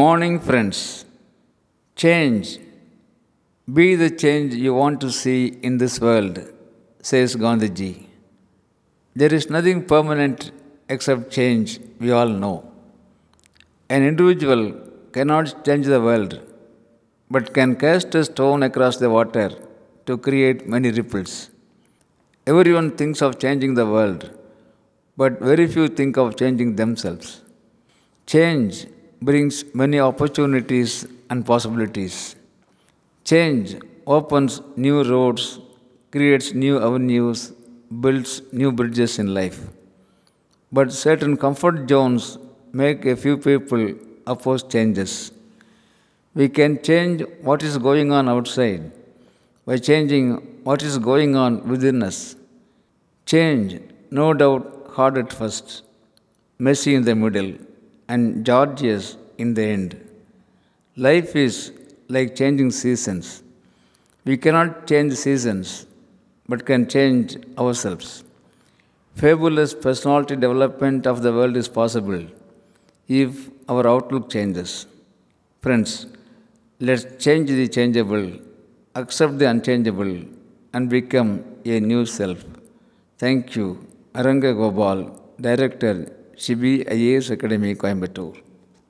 Morning, friends. Change. Be the change you want to see in this world, says Gandhiji. There is nothing permanent except change, we all know. An individual cannot change the world, but can cast a stone across the water to create many ripples. Everyone thinks of changing the world, but very few think of changing themselves. Change brings many opportunities and possibilities. Change opens new roads, creates new avenues, builds new bridges in life. But certain comfort zones make a few people oppose changes. We can change what is going on outside by changing what is going on within us. Change, no doubt, hard at first, messy in the middle, and gorgeous in the end. Life is like changing seasons. We cannot change seasons, but can change ourselves. Fabulous personality development of the world is possible if our outlook changes. Friends, let's change the changeable, accept the unchangeable, and become a new self. Thank you. Aranga Gopal, Director, Shibi I A S Academy Coimbatore